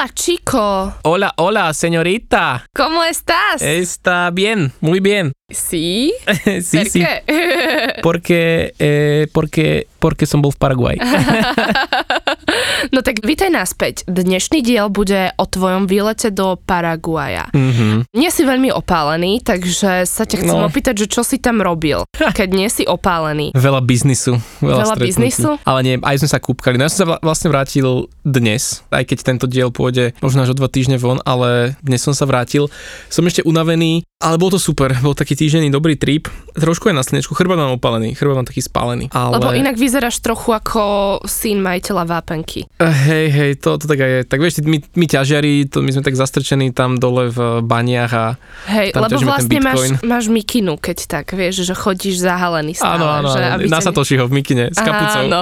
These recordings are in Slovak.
Hola, chico. Hola, hola, señorita. ¿Cómo estás? Está bien, muy bien. Sí? sí, sí. qué? Porque, eh, porque, porque som bol v Paraguay. no tak vítaj naspäť. Dnešný diel bude o tvojom výlete do Paraguaja. Mhm. Nie si veľmi opálený, takže sa ťa chcem No. opýtať, že čo si tam robil, keď nie si opálený. Veľa biznisu. Veľa, Veľa stretnutí. biznisu? Ale nie, aj sme sa kúpkali. No ja som sa vla- vlastne vrátil dnes, aj keď tento diel pôjde možno až o dva týždne von, ale dnes som sa vrátil. Som ešte unavený, ale bol to super. Bol taký týždenný dobrý trip. Trošku aj na slnečku. Chrbát mám opalený, chrbát mám taký spálený. Ale... Lebo inak vyzeráš trochu ako syn majiteľa vápenky. Eh, Hej, hej, to, to tak aj je. Tak vieš, my, my ťažiari, to my sme tak zastrčení tam dole v baniach a Hej, Tam lebo vlastne máš, máš mikinu, keď tak, vieš, že chodíš zahalený stále. áno, áno, že, áno, na ťa- Satošiho v mikine s kapucou. Áno.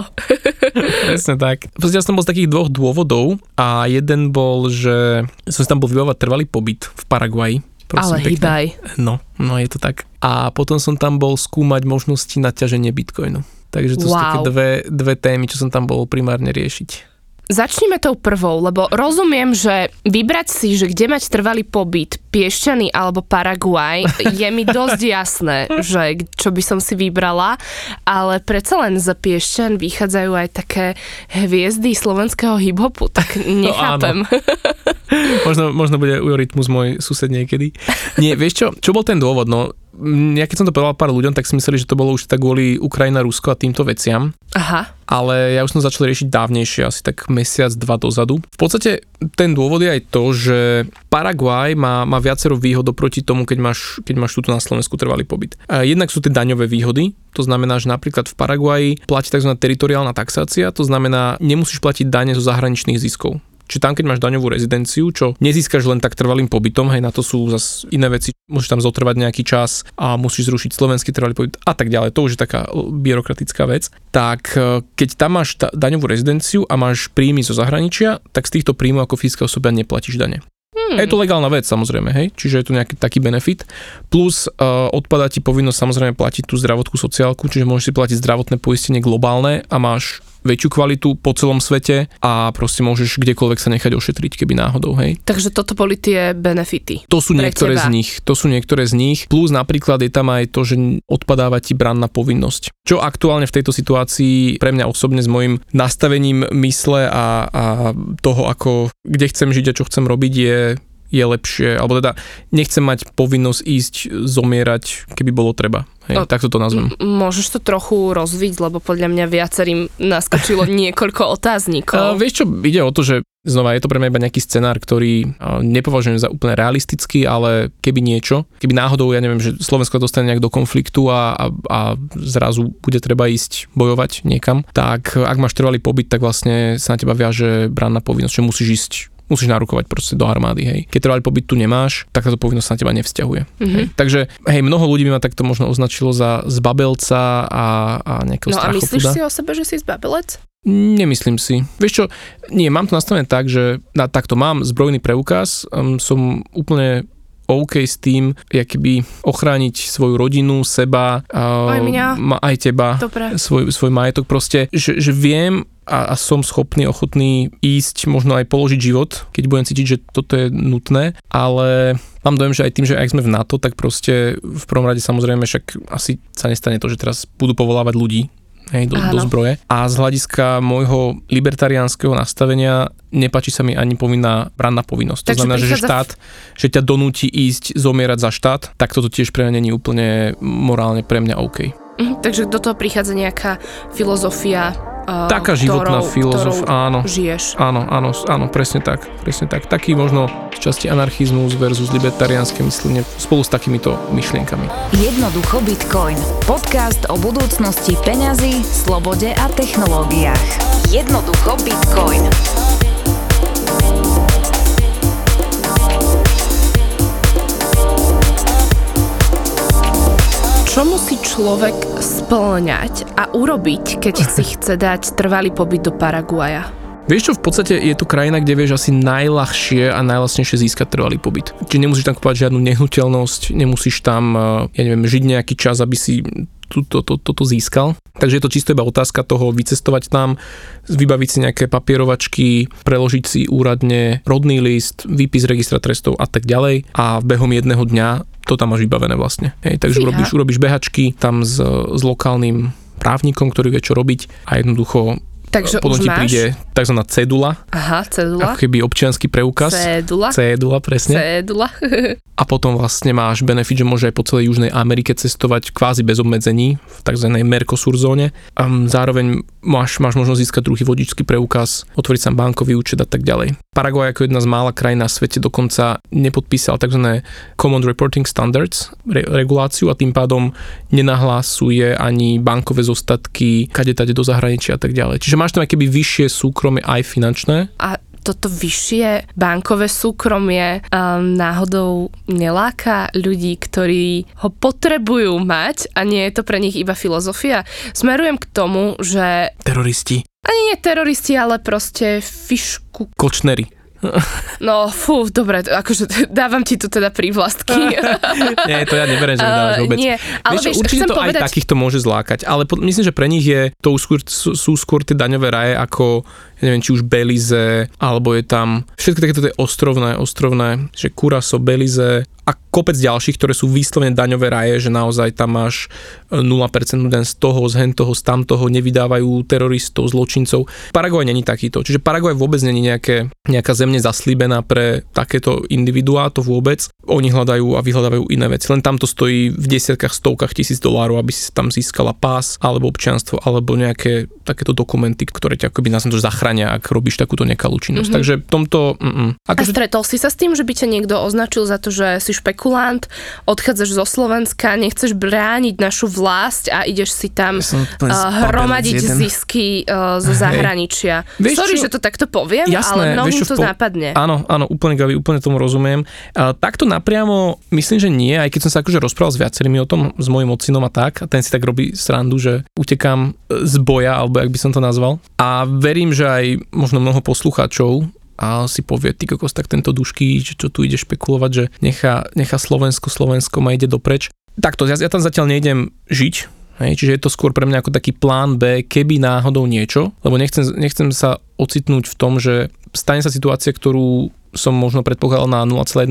Presne tak. Proste ja som bol z takých dvoch dôvodov a jeden bol, že som si tam bol vybavovať trvalý pobyt v Paraguaji. Ale Prosím pekne. hýbaj. No, no je to tak. A potom som tam bol skúmať možnosti na ťaženie bitcoinu. Takže to sú Wow. také dve, dve témy, čo som tam bol primárne riešiť. Začnime tou prvou, lebo rozumiem, že vybrať si, že kde mať trvalý pobyt, Piešťany alebo Paraguaj, je mi dosť jasné, že čo by som si vybrala, ale predsa len za Piešťan vychádzajú aj také hviezdy slovenského hiphopu, tak nechápem. Možno, možno bude Eurytmus môj sused niekedy. Nie, vieš čo, čo bol ten dôvod? No, ja keď som to povedal pár ľuďom, tak si mysleli, že to bolo už tak kvôli Ukrajina, Rusko a týmto veciam. Aha, ale ja už som začal riešiť dávnejšie, asi tak mesiac, dva dozadu. V podstate ten dôvod je aj to, že Paraguaj má, má viacero výhod oproti tomu, keď máš, keď máš túto na Slovensku trvalý pobyt. A jednak sú tie daňové výhody, to znamená, že napríklad v Paraguaji platí tzv. teritoriálna taxácia, to znamená, nemusíš platiť dane zo zahraničných ziskov. Čiže tam, keď máš daňovú rezidenciu, čo nezískaš len tak trvalým pobytom, hej, na to sú zase iné veci, môžeš tam zotrvať nejaký čas a musíš zrušiť slovenský trvalý pobyt a tak ďalej, to už je taká byrokratická vec. Tak e, keď tam máš ta- daňovú rezidenciu a máš príjmy zo zahraničia, tak z týchto príjmov ako fyzická osoba neplatíš dane. Hmm. Je to legálna vec samozrejme, hej, čiže je to nejaký taký benefit. Plus uh, odpadá ti povinnosť samozrejme platiť tú zdravotnú sociálku, čiže môžeš si platiť zdravotné poistenie globálne a máš väčšiu kvalitu po celom svete a proste môžeš kdekoľvek sa nechať ošetriť, keby náhodou, hej. takže toto boli tie benefity. To sú niektoré teba. z nich. To sú niektoré z nich. Plus napríklad je tam aj to, že odpadáva ti branná povinnosť. Čo aktuálne v tejto situácii pre mňa osobne s mojim nastavením mysle a, a toho, ako, kde chcem žiť a čo chcem robiť je je lepšie, alebo teda nechcem mať povinnosť ísť zomierať, keby bolo treba. O, Hej, takto to nazvem. M- môžeš to trochu rozviť, lebo podľa mňa viacerým naskočilo niekoľko A otáznikov. vieš čo, ide o to, že znova je to pre mňa iba nejaký scenár, ktorý a, nepovažujem za úplne realistický, ale keby niečo, keby náhodou, ja neviem, že Slovensko dostane nejak do konfliktu a, a, a zrazu bude treba ísť bojovať niekam, tak ak máš trvalý pobyt, tak vlastne sa na teba viaže branná povinnosť, že musíš ísť musíš nárukovať proste do armády, hej. Keď trvalý pobyt tu nemáš, tak táto povinnosť na teba nevzťahuje. Mhm. Hej. Takže, hej, mnoho ľudí by ma takto možno označilo za zbabelca a, a nejakého No a myslíš si o sebe, že si zbabelec? Nemyslím si. Vieš čo, nie, mám to nastavené tak, že na, takto mám zbrojný preukaz, um, som úplne OK s tým, keby ochrániť svoju rodinu, seba, Aj mňa. aj teba, Dobre. svoj, svoj majetok, proste, že, že viem a, a som schopný, ochotný ísť, možno aj položiť život, keď budem cítiť, že toto je nutné, ale mám dojem, že aj tým, že ak sme v NATO, tak proste v prvom rade samozrejme však asi sa nestane to, že teraz budú povolávať ľudí hej, do, do zbroje. A z hľadiska môjho libertariánskeho nastavenia nepačí sa mi ani povinná branná povinnosť. To Takže znamená, že štát, že ťa donúti ísť zomierať za štát, tak toto tiež pre mňa není úplne morálne pre mňa OK. Mhm, takže do toho prichádza nejaká filozofia, uh, Taká životná ktorou, filozof, ktorou áno. žiješ. Áno, áno, áno, presne tak, presne tak. Taký možno z časti anarchizmus versus libertariánske myslenie spolu s takýmito myšlienkami. Jednoducho Bitcoin. Podcast o budúcnosti peňazí, slobode a technológiách. Jednoducho Bitcoin. Čo musí človek splňať a urobiť, keď si chce dať trvalý pobyt do Paraguaja? Vieš čo, v podstate je to krajina, kde vieš asi najľahšie a najlacnejšie získať trvalý pobyt. Čiže nemusíš tam kúpať žiadnu nehnuteľnosť, nemusíš tam, eh, ja neviem, žiť nejaký čas, aby si toto to, to, to získal. Takže je to čisto iba otázka toho vycestovať tam, vybaviť si nejaké papierovačky, preložiť si úradne rodný list, výpis registra trestov a tak ďalej a behom jedného dňa to tam máš vybavené vlastne. Hej, takže urobíš, urobíš behačky tam s, s lokálnym právnikom, ktorý vie čo robiť a jednoducho Takže potom už ti máš? príde tzv. cedula, Aha, cedula. ako keby občianský preukaz. Cédula. Cédula, presne. Cédula. A potom vlastne máš benefit, že môže aj po celej Južnej Amerike cestovať kvázi bez obmedzení v tzv. Mercosur zóne. A zároveň máš, máš možnosť získať druhý vodičský preukaz, otvoriť sa bankový účet a tak ďalej. Paraguay ako jedna z mála krajín na svete dokonca nepodpísal tzv. Common Reporting Standards re, reguláciu a tým pádom nenahlásuje ani bankové zostatky, kade tade do zahraničia a tak ďalej. Čiže máš tam keby vyššie súkromie aj finančné. A toto vyššie bankové súkromie um, náhodou neláka ľudí, ktorí ho potrebujú mať a nie je to pre nich iba filozofia. Smerujem k tomu, že Teroristi. ani nie teroristi, ale proste fišku. Kočnery. No, fú, dobre, akože dávam ti tu teda prívlastky. Nie, to ja neberiem, že mi dávaš Ale vôbec. nie, ale vieš, vieš, určite to povedať- aj takýchto môže zlákať, ale myslím, že pre nich je to skôr, sú skôr tie daňové raje ako ja neviem, či už Belize, alebo je tam všetky takéto tie ostrovné, ostrovné, že Curaçao, Belize a kopec ďalších, ktoré sú vyslovene daňové raje, že naozaj tam máš e, 0% den z toho, z hen toho, z tamtoho, nevydávajú teroristov, zločincov. Paraguay není takýto, čiže Paraguay vôbec není nejaké, nejaká zemne zaslíbená pre takéto individuá, to vôbec. Oni hľadajú a vyhľadávajú iné veci. Len tam to stojí v desiatkách, stovkách tisíc dolárov, aby si tam získala pás, alebo občianstvo, alebo nejaké takéto dokumenty, ktoré ťa akoby nás to zachránia, ak robíš takúto nekalú činnosť. Mm-hmm. Takže v tomto... Mm, A akože, stretol si sa s tým, že by ťa niekto označil za to, že si špekulant, odchádzaš zo Slovenska, nechceš brániť našu vlast a ideš si tam úplne uh, hromadiť jeden. zisky uh, zo Hej. zahraničia. Vieš Sorry, čo? že to takto poviem, Jasné, ale mnohým vieš čo, to po- nápadne. Áno, áno, úplne Gavi, úplne tomu rozumiem. A, takto napriamo, myslím, že nie, aj keď som sa akože rozprával s viacerými o tom, s mojim ocinom a tak, a ten si tak robí srandu, že utekám z boja, alebo jak by som to nazval. A verím, že aj možno mnoho poslucháčov a si povie, ty kokos, tak tento dušky, čo tu ide špekulovať, že nechá, nechá Slovensko, Slovensko ma ide dopreč. Takto, ja, ja tam zatiaľ nejdem žiť, Hej, čiže je to skôr pre mňa ako taký plán B, keby náhodou niečo, lebo nechcem, nechcem sa ocitnúť v tom, že stane sa situácia, ktorú som možno predpokladal na 0,1%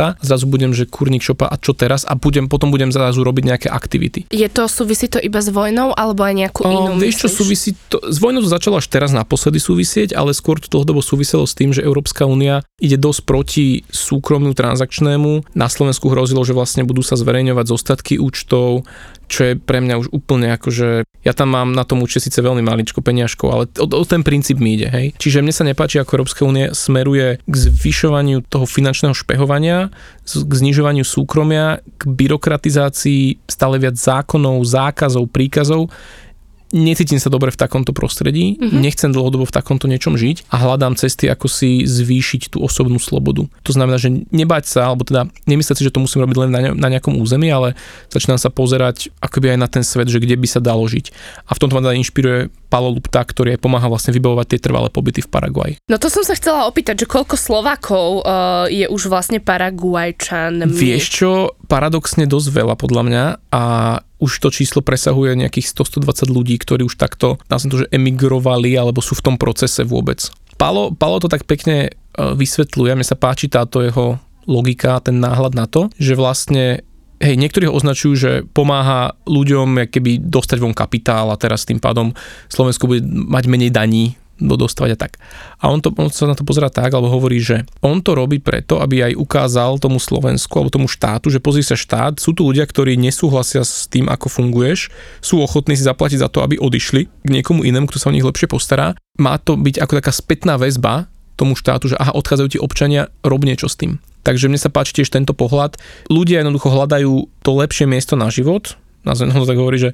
a zrazu budem, že kurník šopa a čo teraz a budem, potom budem zrazu robiť nejaké aktivity. Je to, súvisí to iba s vojnou, alebo aj nejakú inú, O, vieš čo, súvisí to, s vojnou to začalo až teraz naposledy súvisieť, ale skôr to dlhodobo súviselo s tým, že Európska únia ide dosť proti súkromnú transakčnému. Na Slovensku hrozilo, že vlastne budú sa zverejňovať zostatky účtov, čo je pre mňa už úplne ako, že ja tam mám na tom účte síce veľmi maličko peniažkov, ale o, o ten princíp mi ide, hej. Čiže mne sa nepáči, ako Európska únia smeruje k zvyšovaniu toho finančného špehovania, k znižovaniu súkromia, k byrokratizácii stále viac zákonov, zákazov, príkazov necítim sa dobre v takomto prostredí, mm-hmm. nechcem dlhodobo v takomto niečom žiť a hľadám cesty, ako si zvýšiť tú osobnú slobodu. To znamená, že nebať sa, alebo teda nemyslieť si, že to musím robiť len na, ne- na nejakom území, ale začínam sa pozerať akoby aj na ten svet, že kde by sa dalo žiť. A v tomto ma teda inšpiruje Palo Lupta, ktorý aj pomáha vlastne vybavovať tie trvalé pobyty v Paraguaji. No to som sa chcela opýtať, že koľko Slovákov uh, je už vlastne Paraguajčanmi? Vieš čo, paradoxne dosť veľa podľa mňa a už to číslo presahuje nejakých 100-120 ľudí, ktorí už takto, nazvem to, že emigrovali alebo sú v tom procese vôbec. Palo, Palo to tak pekne e, vysvetľuje, mne sa páči táto jeho logika, ten náhľad na to, že vlastne Hej, niektorí ho označujú, že pomáha ľuďom keby dostať von kapitál a teraz tým pádom Slovensko bude mať menej daní dostávať a tak. A on, to, on sa na to pozerá tak, alebo hovorí, že on to robí preto, aby aj ukázal tomu Slovensku alebo tomu štátu, že pozri sa štát, sú tu ľudia, ktorí nesúhlasia s tým, ako funguješ, sú ochotní si zaplatiť za to, aby odišli k niekomu inému, kto sa o nich lepšie postará. Má to byť ako taká spätná väzba tomu štátu, že aha, odchádzajú ti občania, rob niečo s tým. Takže mne sa páči tiež tento pohľad. Ľudia jednoducho hľadajú to lepšie miesto na život, nazvem ho tak hovorí, že,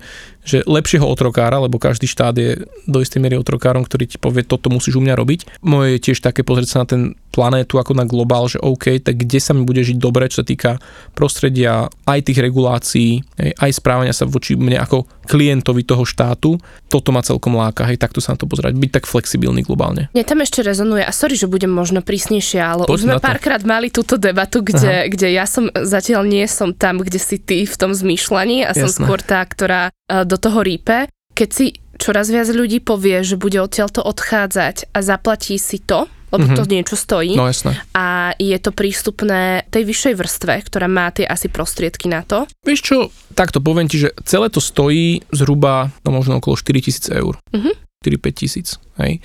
že lepšieho otrokára, lebo každý štát je do istej miery otrokárom, ktorý ti povie, toto musíš u mňa robiť. Moje je tiež také pozrieť sa na ten planétu ako na globál, že OK, tak kde sa mi bude žiť dobre, čo sa týka prostredia, aj tých regulácií, aj správania sa voči mne ako klientovi toho štátu, toto ma celkom láka, hej, takto sa na to pozerať, byť tak flexibilný globálne. Mne tam ešte rezonuje, a sorry, že budem možno prísnejšia, ale Poď už sme párkrát mali túto debatu, kde, kde ja som zatiaľ nie som tam, kde si ty v tom zmýšľaní a som Jasné. skôr tá, ktorá do toho rípe. Keď si čoraz viac ľudí povie, že bude odtiaľto odchádzať a zaplatí si to, lebo Mhm. to niečo stojí No jasné. a je to prístupné tej vyššej vrstve, ktorá má tie asi prostriedky na to. Vieš čo, takto poviem ti, že celé to stojí zhruba, no možno okolo 4000 eur. Mhm. 4-5 tisíc, hej.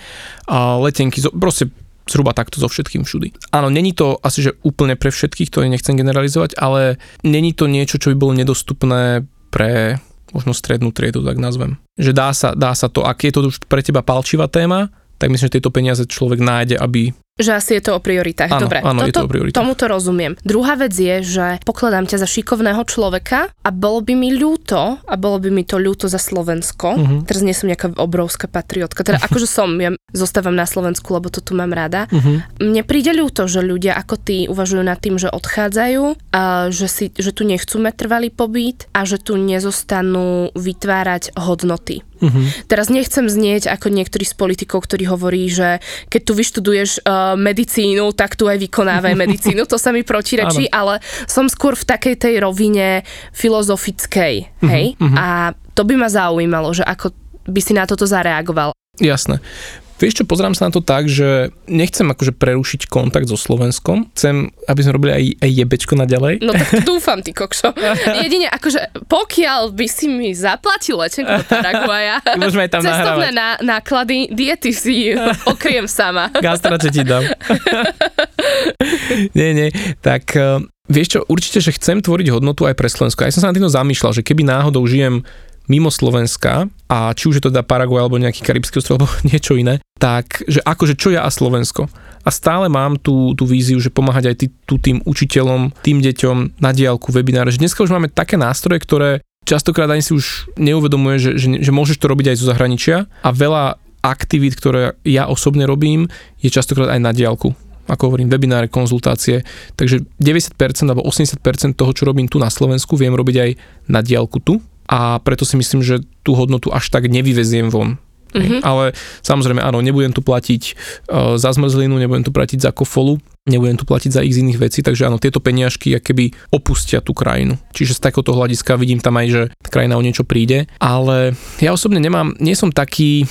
A letenky, proste zhruba takto so všetkým všudy. Áno, není to asi, že úplne pre všetkých, to nechcem generalizovať, ale není to niečo, čo by bolo nedostupné pre možno strednú triedu, tak nazvem. Že dá sa, dá sa to, ak je to už pre teba palčivá téma, tak myslím, že tieto peniaze človek nájde, aby... Že asi je to o prioritách. Áno, Dobre, áno, je to toto, o prioritách. tomuto rozumiem. Druhá vec je, že pokladám ťa za šikovného človeka a bolo by mi ľúto, a bolo by mi to ľúto za Slovensko. Mhm. Teraz nie som nejaká obrovská patriotka, teda akože som, ja zostávam na Slovensku, lebo to tu mám rada. Uh-huh. Mne príde ľúto, že ľudia ako ty uvažujú nad tým, že odchádzajú, a že, si, že tu nechcú mať trvalý pobyt a že tu nezostanú vytvárať hodnoty. Uh-huh. Teraz nechcem znieť ako niektorý z politikov, ktorý hovorí, že keď tu vyštuduješ uh, medicínu, tak tu aj vykonávaj medicínu. To sa mi protirečí, ale som skôr v takej tej rovine filozofickej. Hej? mhm. A to by ma zaujímalo, že ako by si na toto zareagoval. Jasné. Vieš čo, pozerám sa na to tak, že nechcem akože prerušiť kontakt so Slovenskom. Chcem, aby sme robili aj, aj jebečko naďalej. No tak dúfam, ty kokšo. Jedine, akože pokiaľ by si mi zaplatil letenku do Paraguaja, Môžeme aj tam cestovné nahrávať. ná, náklady, diety si okriem sama. Gastrače ti dám. nie, nie. Tak uh, vieš čo, určite, že chcem tvoriť hodnotu aj pre Slovensko. Ja som sa na týmto zamýšľal, že keby náhodou žijem mimo Slovenska a či už je to teda Paraguay alebo nejaký karibský ostrov alebo niečo iné, tak že akože čo ja a Slovensko. A stále mám tú, tú víziu, že pomáhať aj tý, tu tým učiteľom, tým deťom na diálku, webináre, že dneska už máme také nástroje, ktoré častokrát ani si už neuvedomuje, že, že, že môžeš to robiť aj zo zahraničia a veľa aktivít, ktoré ja osobne robím, je častokrát aj na diálku ako hovorím, webináre, konzultácie. Takže 90% alebo 80% toho, čo robím tu na Slovensku, viem robiť aj na diálku tu a preto si myslím, že tú hodnotu až tak nevyveziem von. Mm-hmm. Ale samozrejme, áno, nebudem tu platiť uh, za zmrzlinu, nebudem tu platiť za kofolu, nebudem tu platiť za x iných vecí, takže áno, tieto peniažky keby opustia tú krajinu. Čiže z takéhoto hľadiska vidím tam aj, že krajina o niečo príde, ale ja osobne nemám, nie som taký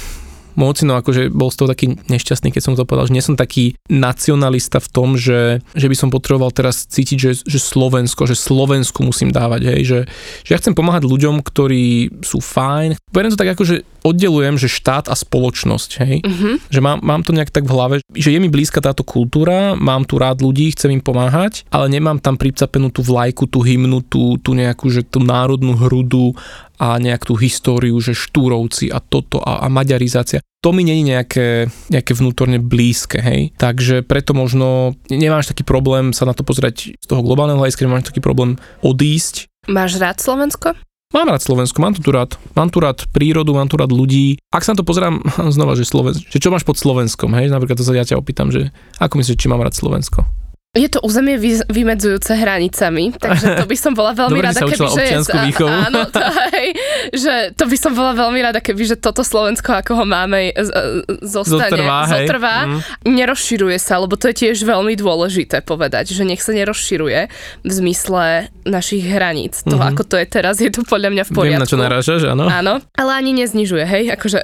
Mocino akože bol z toho taký nešťastný, keď som to povedal, že nie som taký nacionalista v tom, že, že by som potreboval teraz cítiť, že, že Slovensko, že Slovensku musím dávať, hej, že, že ja chcem pomáhať ľuďom, ktorí sú fajn. Beriem to tak ako, že oddelujem, že štát a spoločnosť, hej, Mhm. že mám, mám to nejak tak v hlave, že je mi blízka táto kultúra, mám tu rád ľudí, chcem im pomáhať, ale nemám tam pricapenú tú vlajku, tú hymnu, tú, tú nejakú, že tú národnú hrudu a nejak tú históriu, že štúrovci a toto a, a maďarizácia. To mi není nejaké, nejaké vnútorne blízke, hej. Takže preto možno nemáš taký problém sa na to pozrieť z toho globálneho hľadiska, nemáš taký problém odísť. Máš rád Slovensko? Mám rád Slovensko, mám tu rád. Mám tu rád prírodu, mám tu rád ľudí. Ak sa na to pozerám znova, že, Sloven, že čo máš pod Slovenskom, hej? Napríklad to sa ja ťa opýtam, že ako myslíš, či mám rád Slovensko? Je to územie vy, vymedzujúce hranicami, takže to by som bola veľmi Dobre, rada, keby že, výchovu. áno, to, hej, že to by som bola veľmi rada, keby že toto Slovensko, ako ho máme, z- z- zostane, Zotrvá, hej. zotrvá Mm. nerozširuje sa, lebo to je tiež veľmi dôležité povedať, že nech sa nerozširuje v zmysle našich hraníc. To, Mhm. ako to je teraz, je to podľa mňa v poriadku. Viem, na čo narážaš, áno. Áno, ale ani neznižuje, hej, akože,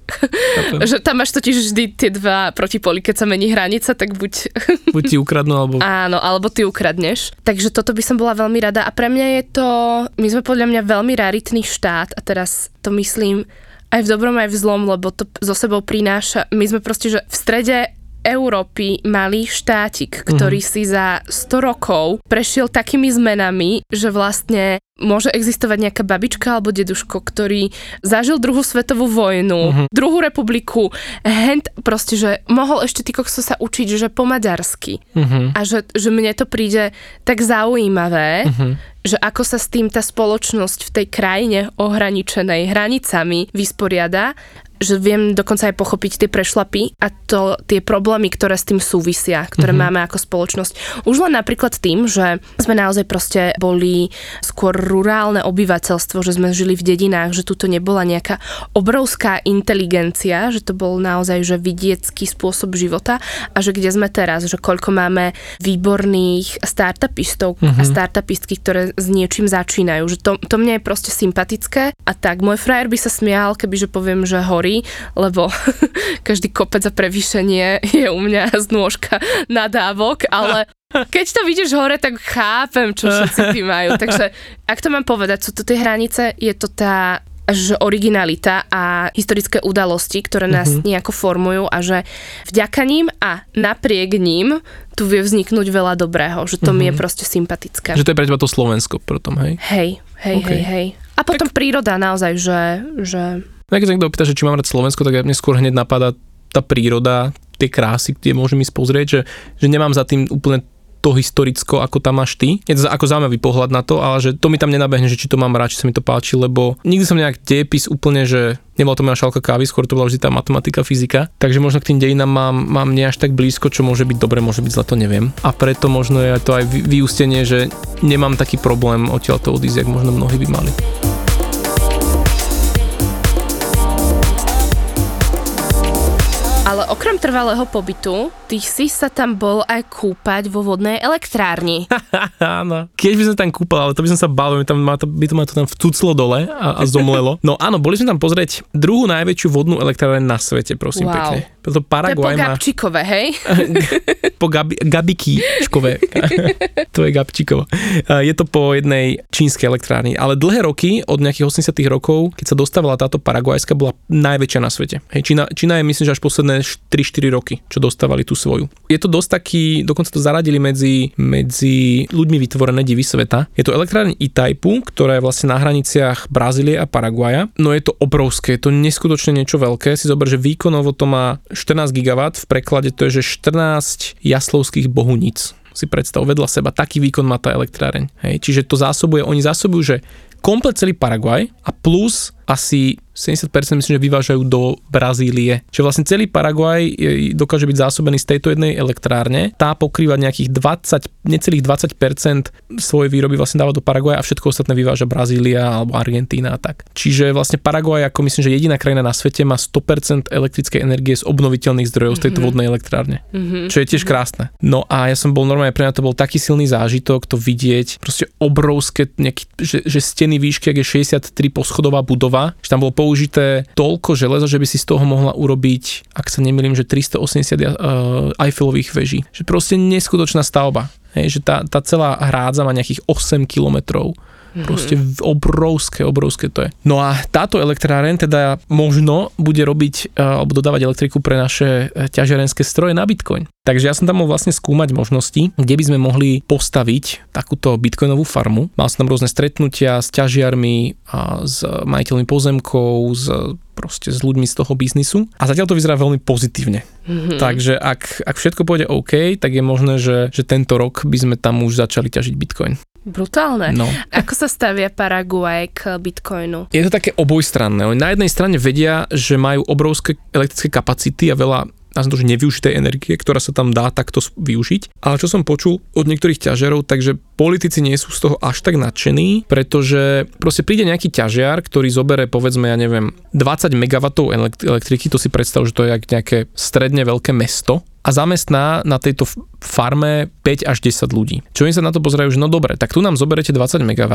že tam máš totiž vždy tie dva protipóly, keď sa mení hranica, tak buď Buď ti ukradnú, alebo... Áno, alebo ty ukradneš. Takže toto by som bola veľmi rada. A pre mňa je to, my sme podľa mňa veľmi raritný štát a teraz to myslím aj v dobrom, aj v zlom, lebo to zo sebou prináša, my sme proste, že v strede Európy malý štátik, ktorý mm-hmm. si za 100 rokov prešiel takými zmenami, že vlastne môže existovať nejaká babička alebo deduško, ktorý zažil druhú svetovú vojnu, mm-hmm. druhú republiku, hent, proste, že mohol ešte ty kokso sa učiť, že po maďarsky. Mhm. A že, že mne to príde tak zaujímavé, Mhm. že ako sa s tým tá spoločnosť v tej krajine ohraničenej hranicami vysporiada, že viem dokonca aj pochopiť tie prešlapy a to, tie problémy, ktoré s tým súvisia, ktoré mm-hmm. máme ako spoločnosť. Už len napríklad tým, že sme naozaj proste boli skôr rurálne obyvateľstvo, že sme žili v dedinách, že tuto nebola nejaká obrovská inteligencia, že to bol naozaj že vidiecký spôsob života a že kde sme teraz, že koľko máme výborných startupistov mm-hmm. a startupistky, ktoré s niečím začínajú, že to, to mne je proste sympatické a tak môj frajer by sa smial, keby že poviem, že horí, lebo každý kopec a prevýšenie je u mňa z nôžka nadávok, ale keď to vidíš hore, tak chápem, čo všetci tí majú. Takže ak to mám povedať, sú to tie hranice, je to tá že originalita a historické udalosti, ktoré nás uh-huh. nejako formujú a že vďaka ním a napriek ním tu vie vzniknúť veľa dobrého, že to uh-huh. mi je mhm. proste sympatické. Že to je pre teba to Slovensko potom, hej? Hej, hej, okay. hej, hej. A potom tak... príroda naozaj, že... že... No, keď sa niekto opýta, že či mám rád Slovensko, tak mne skôr hneď napadá tá príroda, tie krásy, kde môžem ísť pozrieť, že, že nemám za tým úplne to historicko, ako tam máš ty. Je to ako zaujímavý pohľad na to, ale že to mi tam nenabehne, že či to mám rád, či sa mi to páči, lebo nikdy som nejak dejepis úplne, že nebola to moja šálka kávy, skôr to bola vždy tá matematika, fyzika. Takže možno k tým dejinám mám, mám nie až tak blízko, čo môže byť dobre, môže byť zle, to neviem. A preto možno je to aj vyústenie, že nemám taký problém odtiaľ to odísť, jak možno mnohí by mali. Okrem trvalého pobytu, ty si sa tam bol aj kúpať vo vodnej elektrárni. áno. Keď by som tam kúpal, ale to by som sa bál, by, tam, by to ma to tam vtuclo dole a, a zomlelo. No áno, boli sme tam pozrieť druhú najväčšiu vodnú elektrárne na svete, prosím wow. pekne. To Paraguay to je po Gabčíkové, hej? po Gabi, to je Gabčíkovo. Je to po jednej čínskej elektrárni. Ale dlhé roky, od nejakých 80 rokov, keď sa dostavila táto paraguajská, bola najväčšia na svete. Hej, Čína, Čína je myslím, že až posledné 3-4 roky, čo dostávali tú svoju. Je to dosť taký, dokonca to zaradili medzi, medzi ľuďmi vytvorené divy sveta. Je to elektrárne Itaipu, ktorá je vlastne na hraniciach Brazílie a Paraguaja. No je to obrovské, je to neskutočne niečo veľké. Si zober, že výkonovo to má 14 GW, v preklade to je, že 14 jaslovských bohuníc si predstav vedľa seba, taký výkon má tá elektráreň. Hej. Čiže to zásobuje, oni zásobujú, že komplet celý Paraguaj a plus asi 70% myslím, že vyvážajú do Brazílie. Čiže vlastne celý Paraguaj dokáže byť zásobený z tejto jednej elektrárne. Tá pokrýva nejakých 20, necelých 20% svojej výroby vlastne dáva do Paraguaja a všetko ostatné vyváža Brazília alebo Argentína a tak. Čiže vlastne Paraguaj ako myslím, že jediná krajina na svete má 100% elektrickej energie z obnoviteľných zdrojov z tejto mm-hmm. vodnej elektrárne. Mm-hmm. Čo je tiež krásne. No a ja som bol normálne, pre mňa to bol taký silný zážitok to vidieť, proste obrovské, nejaký, že, že steny výšky, ak je 63 poschodová budova, že tam bolo použité toľko železa, že by si z toho mohla urobiť, ak sa nemýlim, že 380 uh, Eiffelových veží. Že proste neskutočná stavba. Hej, že tá, tá celá hrádza má nejakých 8 kilometrov. Proste obrovské, obrovské to je. No a táto elektráren teda možno bude robiť e, alebo dodávať elektriku pre naše e, ťažiarenské stroje na Bitcoin. Takže ja som tam mohol vlastne skúmať možnosti, kde by sme mohli postaviť takúto bitcoinovú farmu. Mal som tam rôzne stretnutia s ťažiarmi a s majiteľmi pozemkov, s proste s ľuďmi z toho biznisu a zatiaľ to vyzerá veľmi pozitívne. Mm-hmm. Takže ak, ak všetko pôjde OK, tak je možné, že, že tento rok by sme tam už začali ťažiť Bitcoin. Brutálne. No. Ako sa stavia Paraguay k Bitcoinu? Je to také obojstranné. Oni na jednej strane vedia, že majú obrovské elektrické kapacity a veľa nazvem to, že nevyužitej energie, ktorá sa tam dá takto využiť. Ale čo som počul od niektorých ťažiarov, takže politici nie sú z toho až tak nadšení, pretože proste príde nejaký ťažiar, ktorý zobere povedzme, ja neviem, 20 MW elektriky, to si predstav, že to je nejaké stredne veľké mesto a zamestná na tejto farme 5 až 10 ľudí. Čo oni sa na to pozerajú, že no dobre, tak tu nám zoberete 20 MW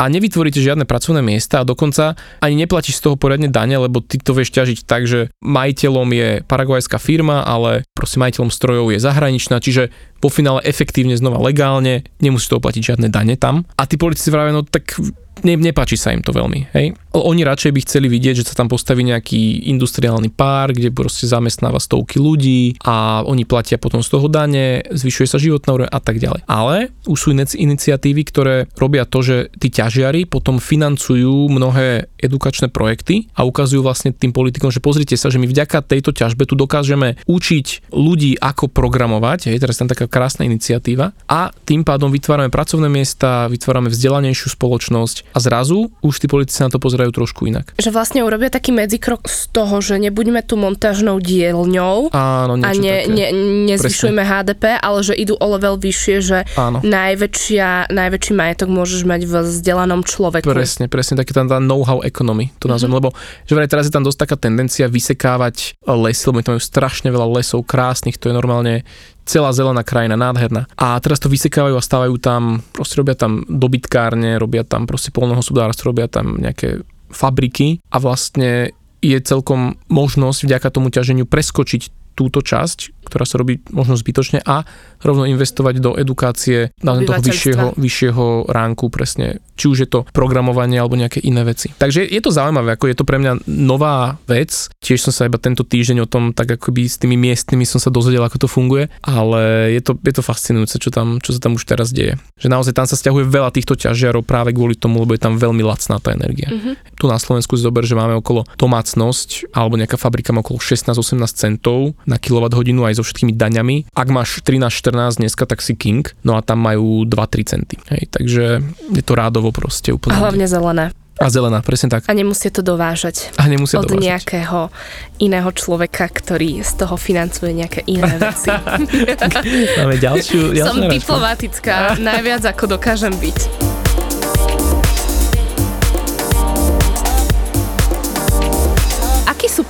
a nevytvoríte žiadne pracovné miesta a dokonca ani neplatíš z toho poriadne dane, lebo ty to vieš ťažiť tak, že majiteľom je paraguajská firma, ale proste majiteľom strojov je zahraničná, čiže vo finále efektívne znova legálne, nemusíš to platiť žiadne dane tam. A tí politici vravia, no tak ne, nepáči sa im to veľmi. Hej? Oni radšej by chceli vidieť, že sa tam postaví nejaký industriálny pár, kde proste zamestnáva stovky ľudí a oni platia potom z toho dane, zvyšuje sa životná úroveň a tak ďalej. Ale už sú iniciatívy, ktoré robia to, že tí ťažiari potom financujú mnohé edukačné projekty a ukazujú vlastne tým politikom, že pozrite sa, že my vďaka tejto ťažbe tu dokážeme učiť ľudí, ako programovať, hej, teraz tam taká krásna iniciatíva a tým pádom vytvárame pracovné miesta, vytvárame vzdelanejšiu spoločnosť a zrazu už tí politici na to pozerajú pozerajú trošku inak. Že vlastne urobia taký medzikrok z toho, že nebuďme tu montážnou dielňou Áno, a ne, také. ne, nezvyšujeme HDP, ale že idú o level vyššie, že Áno. najväčšia, najväčší majetok môžeš mať v vzdelanom človeku. Presne, presne, taký tam tá know-how economy, to nazvem, mm-hmm. lebo že vraj teraz je tam dosť taká tendencia vysekávať lesy, lebo my tam majú strašne veľa lesov krásnych, to je normálne celá zelená krajina, nádherná. A teraz to vysekávajú a stávajú tam, proste robia tam dobytkárne, robia tam proste polnohospodárstvo, robia tam nejaké fabriky a vlastne je celkom možnosť vďaka tomu ťaženiu preskočiť túto časť, ktorá sa robí možno zbytočne a rovno investovať do edukácie na toho vyššieho, vyššieho ránku presne, či už je to programovanie alebo nejaké iné veci. Takže je to zaujímavé, ako je to pre mňa nová vec. Tiež som sa iba tento týždeň o tom tak akoby s tými miestnymi som sa dozvedel, ako to funguje, ale je to, je to fascinujúce, čo, tam, čo sa tam už teraz deje. Že naozaj tam sa stiahuje veľa týchto ťažiarov práve kvôli tomu, lebo je tam veľmi lacná tá energia. Mhm. Tu na Slovensku si zober, že máme okolo domácnosť alebo nejaká fabrika má okolo 16-18 centov na kWh aj so všetkými daňami. Ak máš 13-14 dneska, tak si king, no a tam majú 2-3 centy. Hej, takže je to rádovo proste úplne. A hlavne zelené. A zelená, presne tak. A nemusia to dovážať. A nemusia od dovážať. nejakého iného človeka, ktorý z toho financuje nejaké iné veci. Máme ďalšiu, ďalšiu Som diplomatická, najviac ako dokážem byť.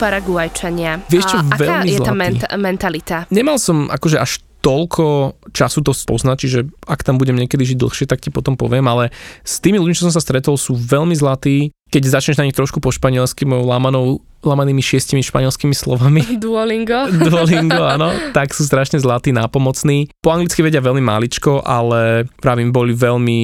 Paraguajčania? Vieš čo, A aká je tá ment- mentalita? Nemal som akože až toľko času to poznať, čiže ak tam budem niekedy žiť dlhšie, tak ti potom poviem, ale s tými ľuďmi, čo som sa stretol, sú veľmi zlatí. Keď začneš na nich trošku po španielsky, mojou lamanou, lamanými šiestimi španielskými slovami, Duolingo? Duolingo, áno, tak sú strašne zlatí, nápomocní. Po anglicky vedia veľmi máličko, ale pravím, boli veľmi,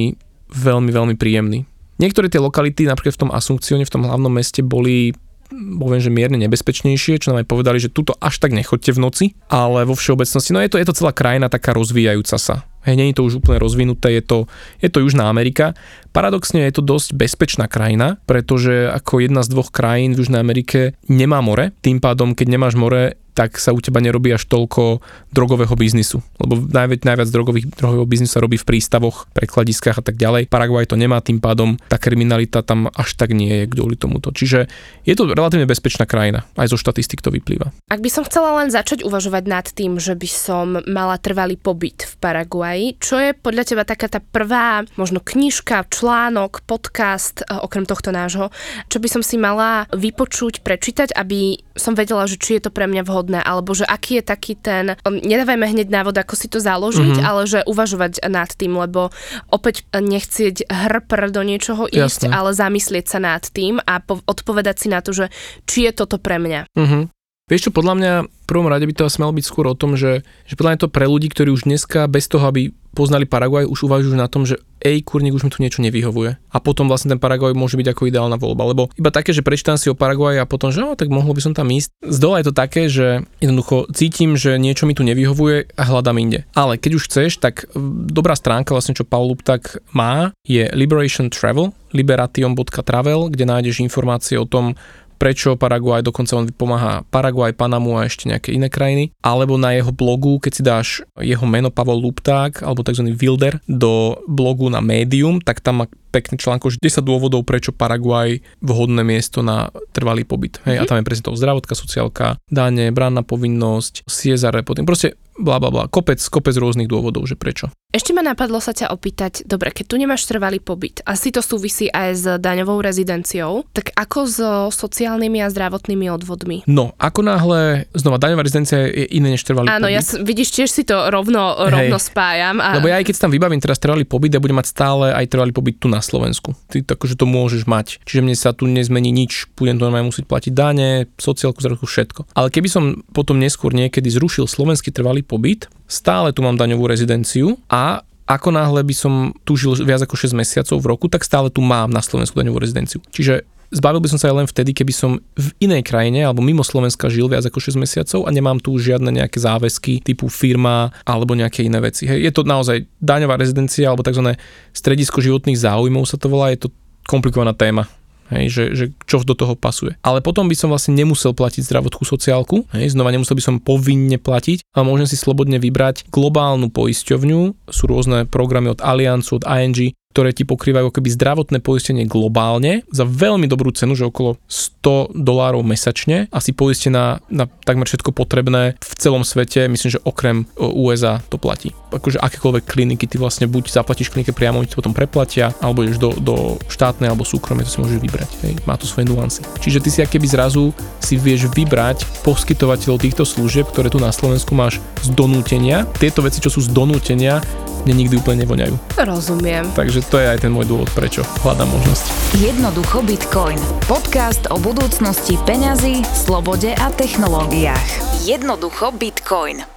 veľmi, veľmi príjemní. Niektoré tie lokality, napríklad v tom Asunkcione, v tom hlavnom meste, boli poviem, že mierne nebezpečnejšie, čo nám aj povedali, že tuto až tak nechoďte v noci, ale vo všeobecnosti, no je to, je to celá krajina taká rozvíjajúca sa. Hej, nie je to už úplne rozvinuté, je to, je to Južná Amerika. Paradoxne je to dosť bezpečná krajina, pretože ako jedna z dvoch krajín v Južnej Amerike nemá more, tým pádom, keď nemáš more, tak sa u teba nerobí až toľko drogového biznisu. Lebo najviac, najviac drogových, drogového biznisu sa robí v prístavoch, prekladiskách a tak ďalej. Paraguaj to nemá, tým pádom tá kriminalita tam až tak nie je kvôli tomuto. Čiže je to relatívne bezpečná krajina. Aj zo štatistik to vyplýva. Ak by som chcela len začať uvažovať nad tým, že by som mala trvalý pobyt v Paraguaji, čo je podľa teba taká tá prvá, možno knižka, článok, podcast, eh, okrem tohto nášho, čo by som si mala vypočuť, prečítať, aby som vedela, že či je to pre mňa vhodné, alebo že aký je taký ten, um, nedávajme hneď návod, ako si to založiť, ale že uvažovať nad tým, lebo opäť eh, nechcieť hrpr do niečoho ísť, Jasné. ale zamyslieť sa nad tým a po- odpovedať si na to, že či je toto pre mňa. Uh-huh. Vieš čo, podľa mňa v prvom rade by to asi malo byť skôr o tom, že, že podľa mňa to pre ľudí, ktorí už dneska bez toho, aby poznali Paraguaj, už uvažujú na tom, že ej, kurník, už mi tu niečo nevyhovuje. A potom vlastne ten Paraguaj môže byť ako ideálna voľba. Lebo iba také, že prečítam si o Paraguaji a potom, že no, tak mohlo by som tam ísť. Z dola je to také, že jednoducho cítim, že niečo mi tu nevyhovuje a hľadám inde. Ale keď už chceš, tak dobrá stránka vlastne, čo Paul Luptak má, je Liberation Travel, liberation.travel, kde nájdeš informácie o tom, prečo Paraguaj, dokonca on pomáha Paraguaj, Panamu a ešte nejaké iné krajiny, alebo na jeho blogu, keď si dáš jeho meno Pavol Lupták, alebo tzv. Wilder, do blogu na Medium, tak tam má pekný článok, že 10 dôvodov, prečo Paraguaj vhodné miesto na trvalý pobyt. Hej, a tam je presne to zdravotka, sociálka, dane, branná povinnosť, CSR reporting, proste bla bla bla, kopec, kopec rôznych dôvodov, že prečo. Ešte ma napadlo sa ťa opýtať, dobre, keď tu nemáš trvalý pobyt, asi to súvisí aj s daňovou rezidenciou, tak ako so sociálnymi a zdravotnými odvodmi? No, ako náhle, znova, daňová rezidencia je iné než trvalý Áno, pobyt. ja s- vidíš, tiež si to rovno, rovno spájam. A... Lebo ja aj keď si tam vybavím teraz trvalý pobyt, ja budem mať stále aj trvalý pobyt tu na Slovensku. Ty akože to môžeš mať. Čiže mne sa tu nezmení nič, budem to normálne musieť platiť dane, sociálku, zdravotku, všetko. Ale keby som potom neskôr niekedy zrušil slovenský trvalý pobyt, stále tu mám daňovú rezidenciu a ako náhle by som tu žil viac ako 6 mesiacov v roku, tak stále tu mám na Slovensku daňovú rezidenciu. Čiže Zbavil by som sa aj len vtedy, keby som v inej krajine alebo mimo Slovenska žil viac ako 6 mesiacov a nemám tu žiadne nejaké záväzky typu firma alebo nejaké iné veci. Hej, je to naozaj daňová rezidencia alebo tzv. stredisko životných záujmov sa to volá, je to komplikovaná téma. Hej, že, že čo do toho pasuje. Ale potom by som vlastne nemusel platiť zdravotnú sociálku, hej, znova nemusel by som povinne platiť, ale môžem si slobodne vybrať globálnu poisťovňu, sú rôzne programy od Alliancu, od ING, ktoré ti pokrývajú keby zdravotné poistenie globálne za veľmi dobrú cenu, že okolo 100 dolárov mesačne a si poistená na takmer všetko potrebné v celom svete, myslím, že okrem USA to platí. Akože akékoľvek kliniky ty vlastne buď zaplatíš klinike priamo, oni to potom preplatia, alebo ideš do, do štátnej alebo súkromnej, to si môžeš vybrať. Hej. Má to svoje nuancy. Čiže ty si keby zrazu si vieš vybrať poskytovateľov týchto služieb, ktoré tu na Slovensku máš z donútenia. Tieto veci, čo sú z donútenia, mne nikdy úplne nevoňajú. Rozumiem. Takže to je aj ten môj dôvod, prečo hľadám možnosť. Jednoducho Bitcoin. Podcast o budúcnosti peňazí, slobode a technológiách. Jednoducho Bitcoin.